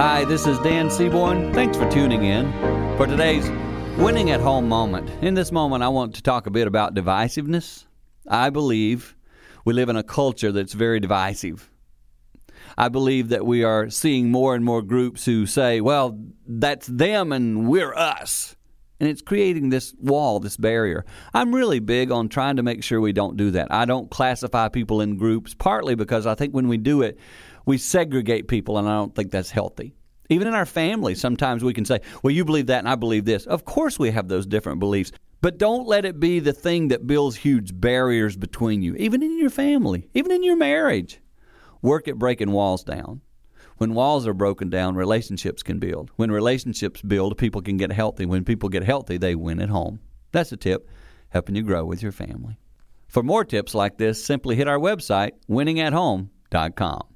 Hi, this is Dan Seaborn. Thanks for tuning in for today's winning at home moment. In this moment, I want to talk a bit about divisiveness. I believe we live in a culture that's very divisive. I believe that we are seeing more and more groups who say, well, that's them and we're us. And it's creating this wall, this barrier. I'm really big on trying to make sure we don't do that. I don't classify people in groups, partly because I think when we do it, we segregate people, and I don't think that's healthy. Even in our family, sometimes we can say, well, you believe that and I believe this. Of course, we have those different beliefs. But don't let it be the thing that builds huge barriers between you, even in your family, even in your marriage. Work at breaking walls down. When walls are broken down, relationships can build. When relationships build, people can get healthy. When people get healthy, they win at home. That's a tip, helping you grow with your family. For more tips like this, simply hit our website, winningathome.com.